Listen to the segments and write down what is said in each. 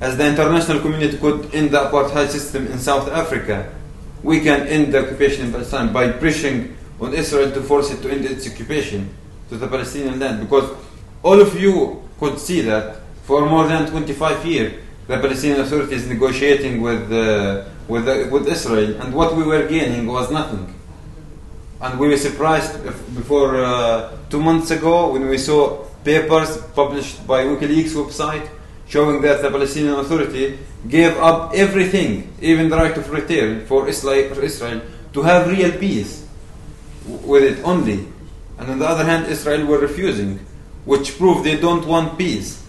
as the international community could end the apartheid system in South Africa, we can end the occupation in Palestine by pushing on Israel to force it to end its occupation to the Palestinian land. Because all of you could see that for more than 25 years, the Palestinian Authority is negotiating with, uh, with, uh, with Israel, and what we were gaining was nothing. And we were surprised before uh, two months ago when we saw papers published by WikiLeaks website showing that the Palestinian Authority gave up everything, even the right of return for Israel, to have real peace with it only. And on the other hand, Israel were refusing, which proved they don't want peace.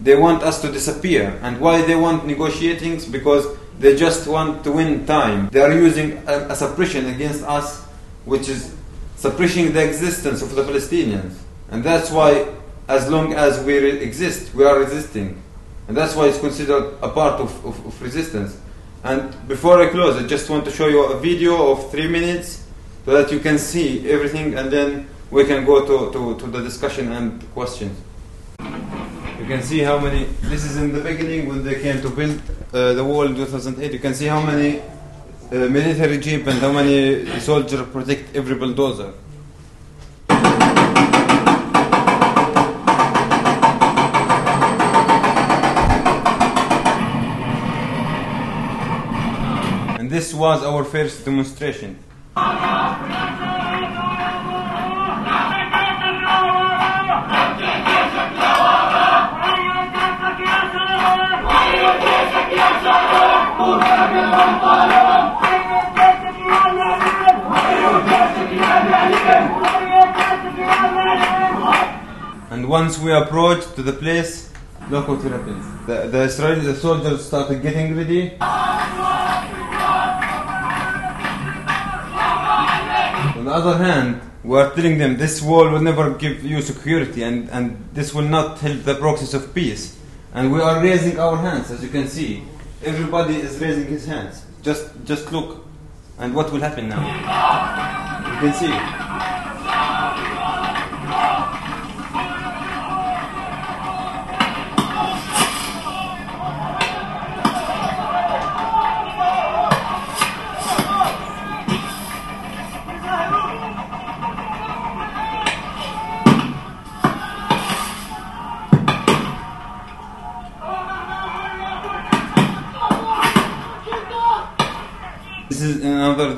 They want us to disappear. And why they want negotiating? Because they just want to win time. They are using a, a suppression against us, which is suppressing the existence of the Palestinians. And that's why, as long as we exist, we are resisting. And that's why it's considered a part of, of, of resistance. And before I close, I just want to show you a video of three minutes so that you can see everything and then we can go to, to, to the discussion and questions. You can see how many, this is in the beginning when they came to build uh, the wall in 2008. You can see how many uh, military jeep and how many soldiers protect every bulldozer. This was our first demonstration. And once we approached to the place, look what happened. The, the Israeli the soldiers started getting ready. Other hand, we are telling them this wall will never give you security and, and this will not help the process of peace. And we are raising our hands, as you can see. Everybody is raising his hands. Just just look. And what will happen now? You can see.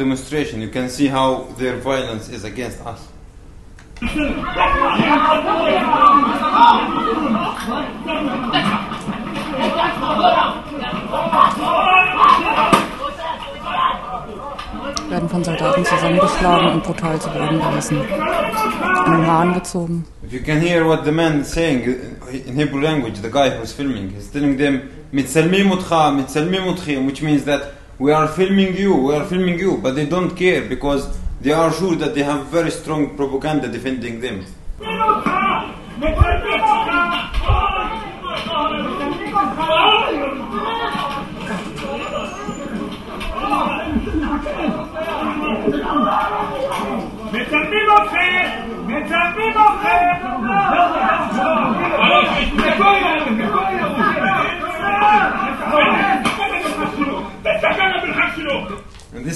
demonstration, you can see how their violence is against us. werden von Soldaten zusammengeschlagen und brutal zu Boden gerissen, an den Haaren gezogen. If you can hear what the man saying in Hebrew language, the guy who's filming, he's telling them, מצלמים אותך, מצלמים אותכם, which means that we are filming you, we are filming you, but they don't care because they are sure that they have very strong propaganda defending them.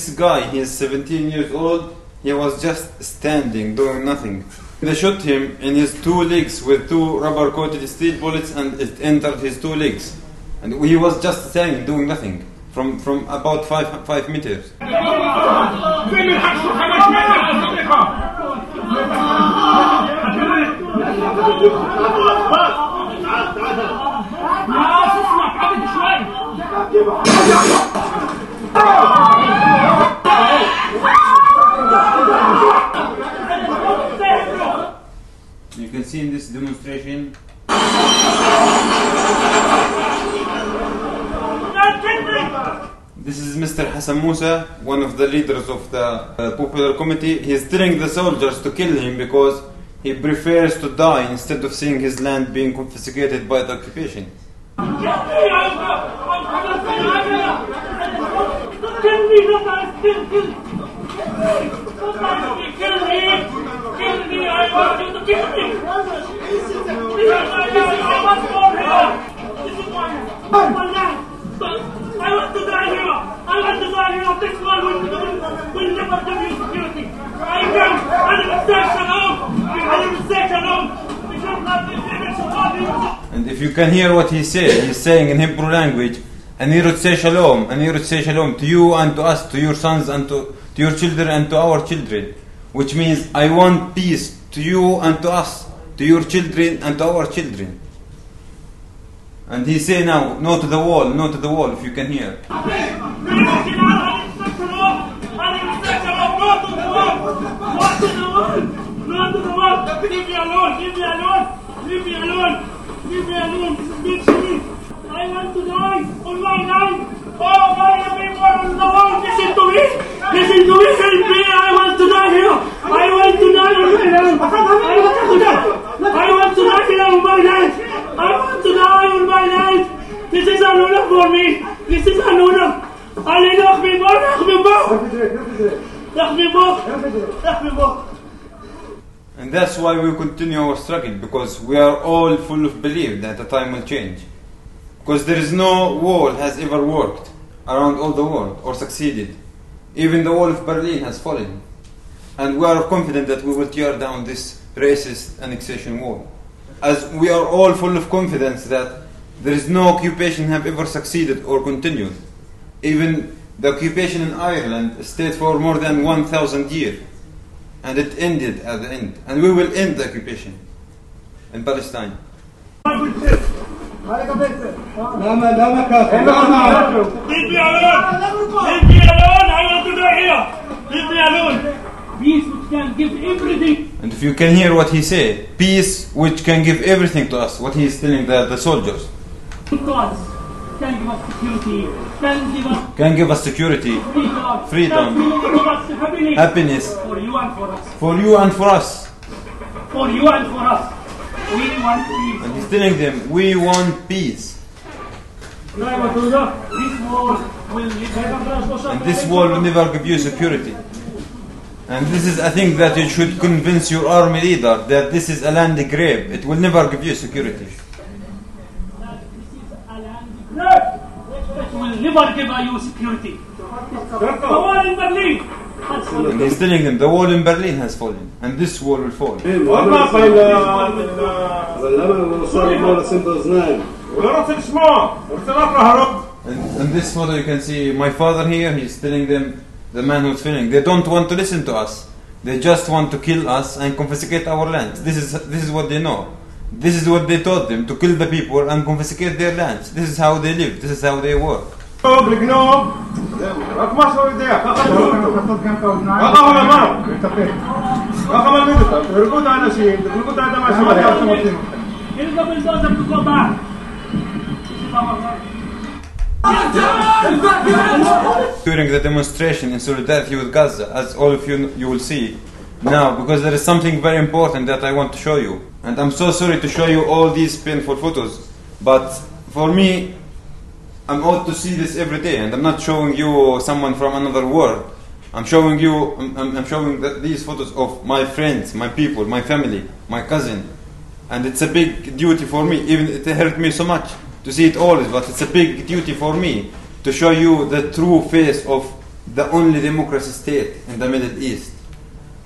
This guy, he is 17 years old, he was just standing, doing nothing. They shot him in his two legs with two rubber coated steel bullets and it entered his two legs. And he was just standing, doing nothing, from, from about five, five meters. You can see in this demonstration This is Mr. Hassan Musa, one of the leaders of the uh, Popular Committee. He is telling the soldiers to kill him because he prefers to die instead of seeing his land being confiscated by the occupation. And if you can hear what he said, he's saying in Hebrew language, and he would say shalom, and he would say shalom to you and to us, to your sons and to, to your children and to our children, which means I want peace to you and to us, to your children and to our children. And he say now, no to the wall, no to the wall, if you can hear. Leave me alone, leave me alone, leave me alone, leave me alone. I want to die on my life. Oh, my people on the world, listen to me. Listen to me, help me. I want to die here. I want to die on my life. I want to die. I want to die here on my life. I want to die on my life. This is an honor for me. This is an honor. علي نخبي بو نخبي بو نخبي بو نخبي بو And that's why we continue our struggle, because we are all full of belief that the time will change. Because there is no wall has ever worked around all the world or succeeded. Even the wall of Berlin has fallen. And we are confident that we will tear down this racist annexation wall. As we are all full of confidence that there is no occupation have ever succeeded or continued. Even the occupation in Ireland stayed for more than 1,000 years. And it ended at the end. And we will end the occupation in Palestine. لا لا مكافأة Leave me alone! Leave me alone! I want to die here! Leave me alone! Peace which can give everything. And if you can hear what he said, peace which can give everything to us, what he is telling the, the soldiers, to us. Can give us security. Can give us can give us security freedom. Freedom. Can give us happiness. happiness For you and for us. for you and for us. For you and for us. We want peace. And he's telling them, we want peace. War And this wall will never give you security. And this is, I think, that you should convince your army leader that this is a land grave. It will never give you security. It will never give you security. The war in Berlin. And he's telling them the wall in Berlin has fallen and this wall will fall. And, and this photo you can see my father here, he's telling them the man who's filming, they don't want to listen to us. They just want to kill us and confiscate our lands. This is this is what they know. This is what they taught them to kill the people and confiscate their lands. This is how they live. This is how they work. רק מה יודע, ככה הוא אמר. ככה אותם, את האנשים, את האדמה During the demonstration in solidarity with Gaza, as all of you you will see now, because there is something very important that I want to show you, and I'm so sorry to show you all these painful photos, but for me I'm ought to see this every day, and I'm not showing you someone from another world. I'm showing you, I'm, I'm showing the, these photos of my friends, my people, my family, my cousin, and it's a big duty for me. Even it hurt me so much to see it always, but it's a big duty for me to show you the true face of the only democracy state in the Middle East.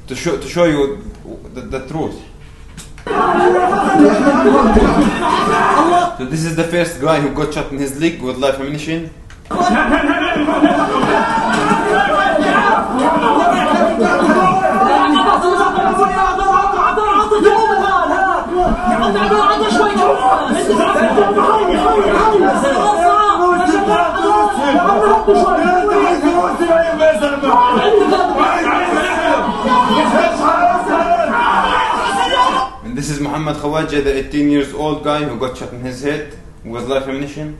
To show to show you the, the truth. So this is the first guy who got shot in his leg with live ammunition. Muhammad Khawaja, the 18 years old guy who got shot in his head with live ammunition?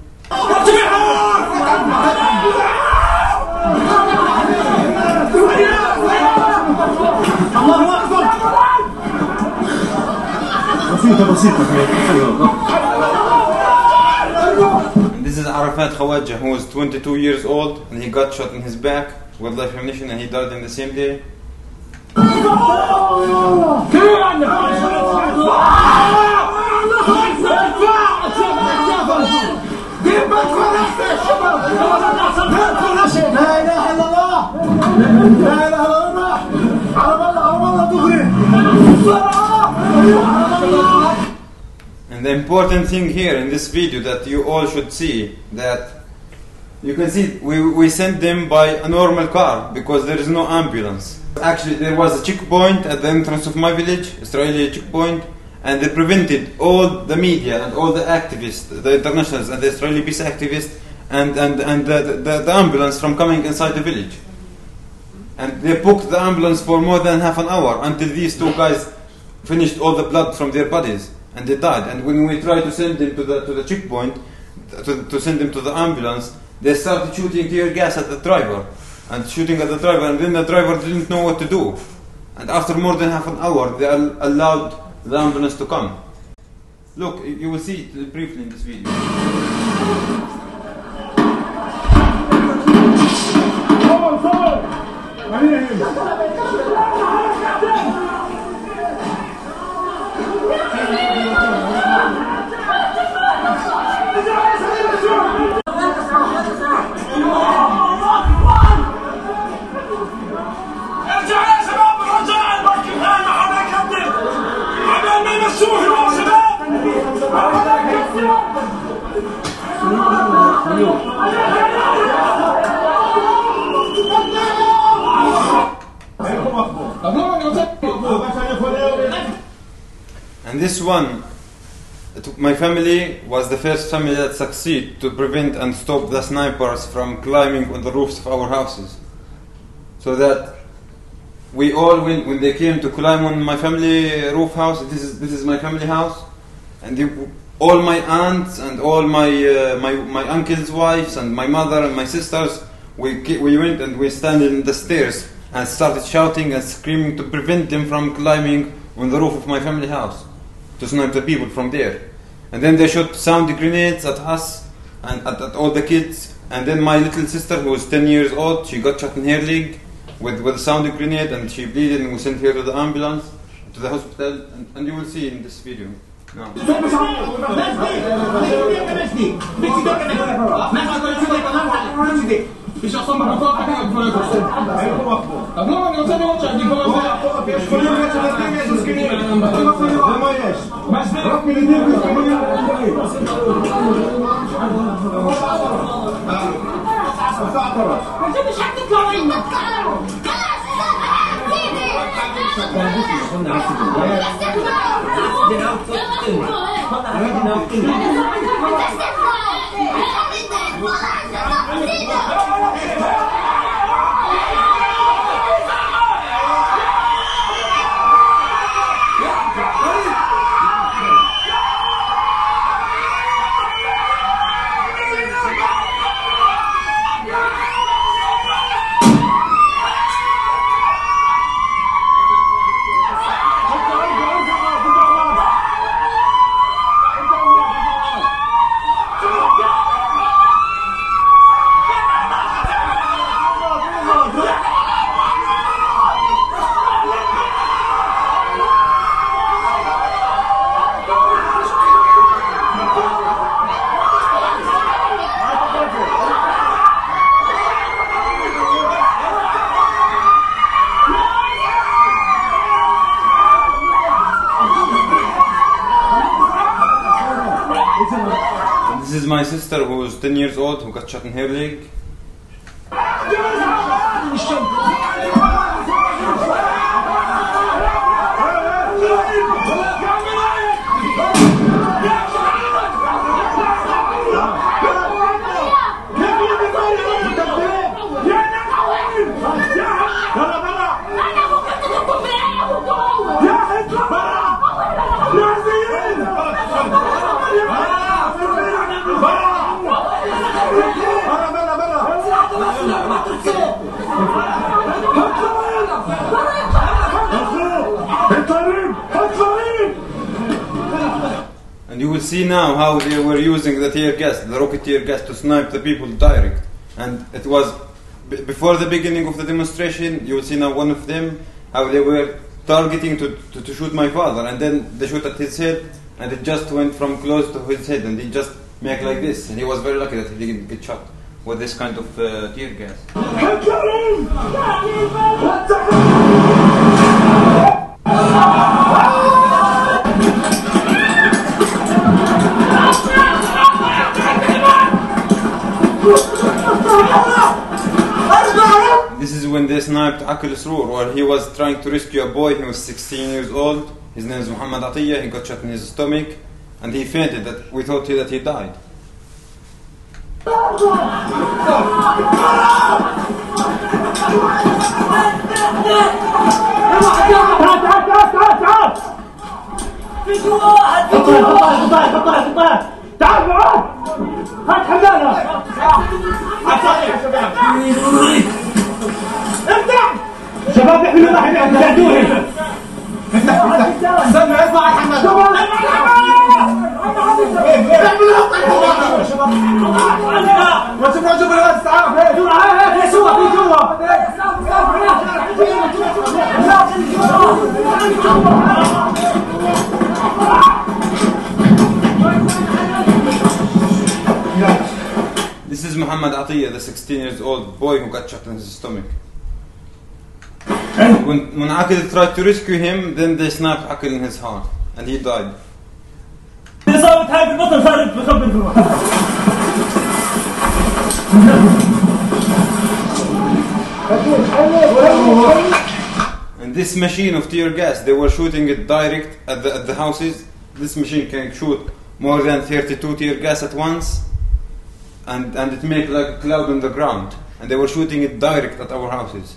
This is Arafat Khawaja, who was 22 years old and he got shot in his back with live ammunition and he died in the same day. And the important thing here in this video that you all should see that you can see we, we sent them by a normal car because there is no ambulance. Actually, there was a checkpoint at the entrance of my village, Israeli checkpoint, and they prevented all the media and all the activists, the internationals and the Israeli peace activists, and, and, and the, the, the ambulance from coming inside the village. And they booked the ambulance for more than half an hour until these two guys finished all the blood from their bodies and they died. And when we tried to send them to the, to the checkpoint, to, to send them to the ambulance, they started shooting tear gas at the driver and shooting at the driver, and then the driver didn't know what to do. And after more than half an hour, they al- allowed the ambulance to come. Look, you will see it briefly in this video. And this one, it- my family was the first family that succeed to prevent and stop the snipers from climbing on the roofs of our houses. So that we all, when, when they came to climb on my family roof house, this is, this is my family house, and they, all my aunts and all my, uh, my, my uncle's wives and my mother and my sisters, we, we went and we standing in the stairs and started shouting and screaming to prevent them from climbing on the roof of my family house to snipe the people from there. And then they shot sound grenades at us and at, at all the kids. And then my little sister, who was 10 years old, she got shot in her leg with, with a sound grenade and she bleeded and we sent her to the ambulance, to the hospital. And, and you will see in this video. Mas eu não sei o que é isso, cara! こんなない。ん。ってんの。Sister who was 10 years old who got shot in her leg. you will see now how they were using the tear gas, the rocket tear gas, to snipe the people direct. And it was b- before the beginning of the demonstration. You will see now one of them how they were targeting to, to, to shoot my father, and then they shoot at his head, and it just went from close to his head, and he just make like this. And he was very lucky that he didn't get shot with this kind of uh, tear gas. Get him! Him! This is when they sniped Akil Sroor, while he was trying to rescue a boy. He was 16 years old. His name is Muhammad Atiyah. He got shot in his stomach, and he fainted. That we thought that he died. تعال تعال تعال تعال في واحد تعال تعال تعال تعال تعال هات حمالة افتح! شباب احملوا واحد افتحوه افتح افتح استنى اسمع الحمد وشوف وشوف الواد استعاف هي جوا هي جوا في جوا Thank you. is Muhammad Atiyah, the 16 years old boy who got shot in his stomach. When, when Akil tried to rescue him, then they snapped Akil in his heart, and he died. إصابة هاي البطل صارت بخبر في الواحد. And this machine of tear gas, they were shooting it direct at the, at the houses. This machine can shoot more than 32 tear gas at once, and, and it made like a cloud on the ground. And they were shooting it direct at our houses.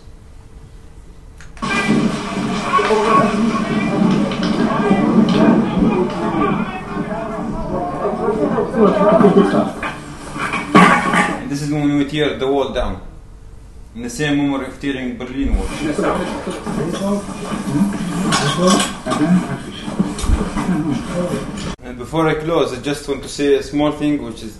This is when we tear the wall down. In the same memory of tearing Berlin Wall. And before I close, I just want to say a small thing, which is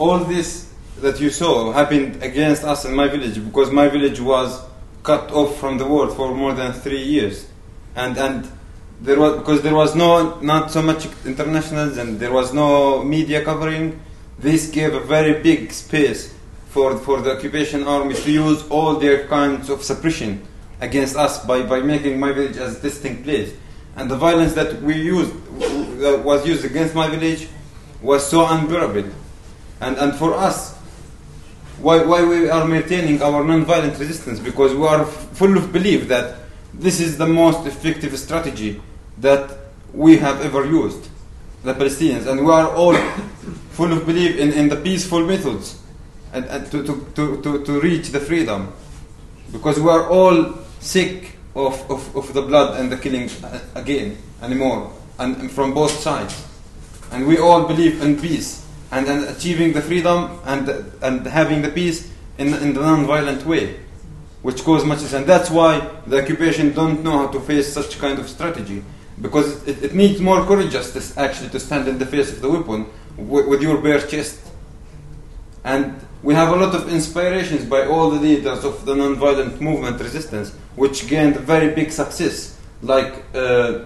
all this that you saw happened against us in my village because my village was cut off from the world for more than three years, and and there was because there was no not so much internationals and there was no media covering. This gave a very big space for for the occupation armies to use all their kinds of suppression against us by, by making my village as a distinct place. And the violence that we used that was used against my village was so unbearable. And and for us, why, why we are maintaining our non-violent resistance? Because we are full of belief that this is the most effective strategy that we have ever used, the Palestinians, and we are all full of belief in, in the peaceful methods and, and to, to, to, to, to reach the freedom. Because we are all sick of, of, of the blood and the killing uh, again anymore and, and from both sides. And we all believe in peace and, and achieving the freedom and, and having the peace in, in the non-violent way which cause much and that's why the occupation don't know how to face such kind of strategy because it, it needs more courageous to actually to stand in the face of the weapon with, with your bare chest. And we have a lot of inspirations by all the leaders of the non-violent movement resistance, which gained very big success, like uh,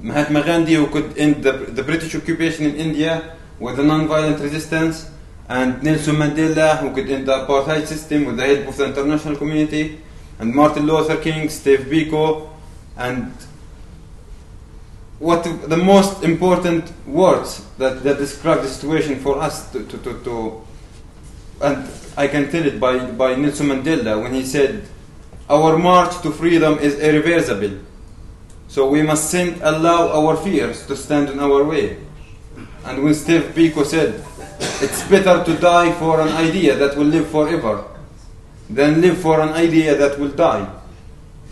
Mahatma Gandhi, who could end the, the British occupation in India with the non-violent resistance, and Nelson Mandela, who could end the apartheid system with the help of the international community, and Martin Luther King, Steve Biko, and what the most important words that, that describe the situation for us to, to, to, to and I can tell it by, by Nelson Mandela when he said, Our march to freedom is irreversible. So we must send allow our fears to stand in our way. And when Steve Biko said, It's better to die for an idea that will live forever than live for an idea that will die.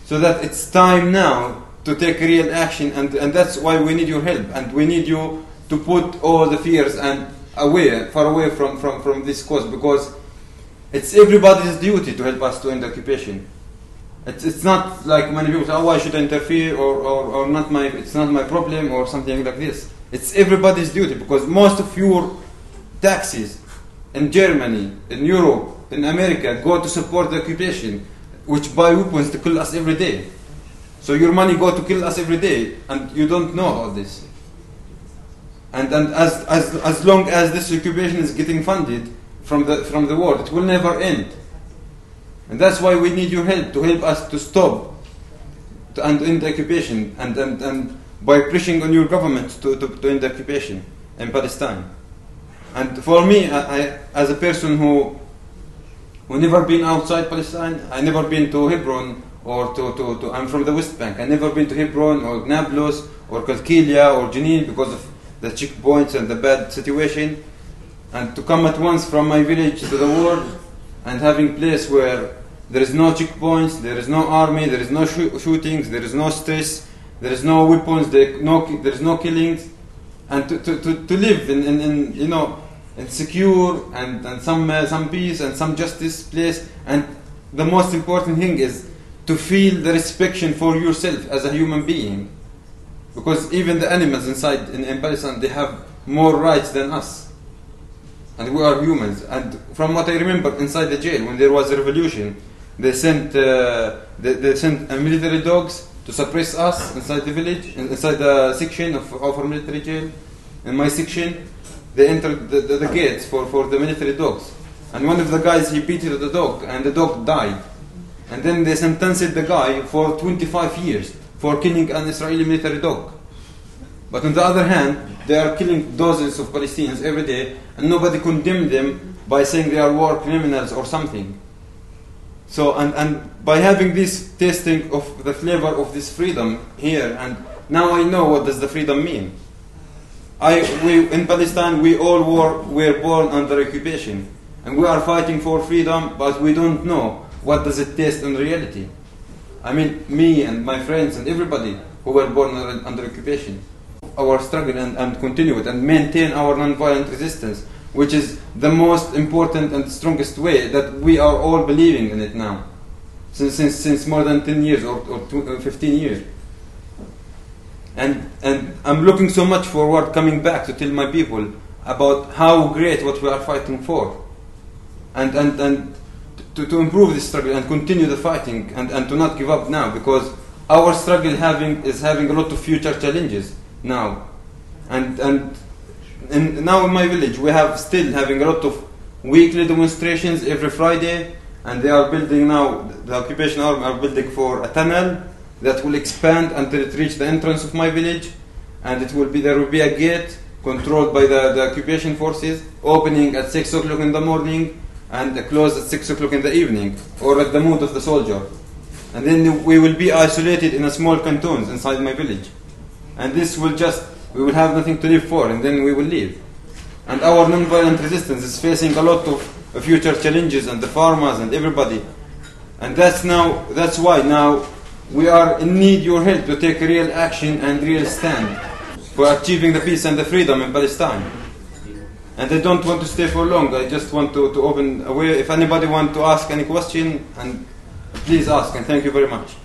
So that it's time now to take real action, and, and that's why we need your help, and we need you to put all the fears and away, far away from, from, from this cause, because it's everybody's duty to help us to end occupation. It's, it's not like many people say, oh, I should interfere, or, or, or not my, it's not my problem, or something like this. It's everybody's duty, because most of your taxes in Germany, in Europe, in America go to support the occupation, which buy weapons to kill us every day. So your money go to kill us every day, and you don't know all this. And, and as, as, as long as this occupation is getting funded from the, from the world, it will never end. And that's why we need your help to help us to stop to, and end the occupation and, and, and by pushing on your government to, to, to end the occupation in Palestine. And for me, I, I, as a person who who never been outside Palestine, I never been to Hebron or to, to, to I'm from the West Bank. I never been to Hebron or Nablus or Kalkilia or Jenin because of the checkpoints and the bad situation. And to come at once from my village to the world and having place where there is no checkpoints, there is no army, there is no shoo- shootings, there is no stress, there is no weapons, there, no, there is no killings, and to, to, to, to live in, in, in you know in secure and, and some uh, some peace and some justice place. And the most important thing is to feel the respect for yourself as a human being, because even the animals inside in, in Palestine they have more rights than us and we are humans. And from what I remember, inside the jail, when there was a revolution, they sent uh, they, they sent uh, military dogs to suppress us inside the village, inside the section of, our military jail. In my section, they entered the, the, the gates for, for the military dogs. And one of the guys, he beat the dog, and the dog died. And then they sentenced the guy for 25 years for killing an Israeli military dog. But on the other hand, they are killing dozens of Palestinians every day, and nobody condemned them by saying they are war criminals or something. So, and, and by having this tasting of the flavor of this freedom here, and now I know what does the freedom mean. I, we, in Palestine, we all were, were born under occupation, and we are fighting for freedom, but we don't know what does it taste in reality. I mean, me and my friends and everybody who were born under, under occupation. Our struggle and, and continue it and maintain our non-violent resistance, which is the most important and strongest way that we are all believing in it now, since, since, since more than 10 years or, or uh, 15 years. And, and I'm looking so much forward coming back to tell my people about how great what we are fighting for. And, and, and to, to improve this struggle and continue the fighting and, and to not give up now because our struggle having is having a lot of future challenges now. And, and in, now in my village we have still having a lot of weekly demonstrations every Friday and they are building now, the occupation army are building for a tunnel that will expand until it reach the entrance of my village and it will be there will be a gate controlled by the, the occupation forces opening at 6 o'clock in the morning and closed at 6 o'clock in the evening or at the mood of the soldier. And then we will be isolated in a small cantons inside my village. And this will just we will have nothing to live for and then we will leave and our non-violent resistance is facing a lot of uh, future challenges and the farmers and everybody and that's now that's why now we are in need your help to take real action and real stand for achieving the peace and the freedom in Palestine. And I don't want to stay for long. I just want to, to open a way. If anybody want to ask any question, and please ask. And thank you very much.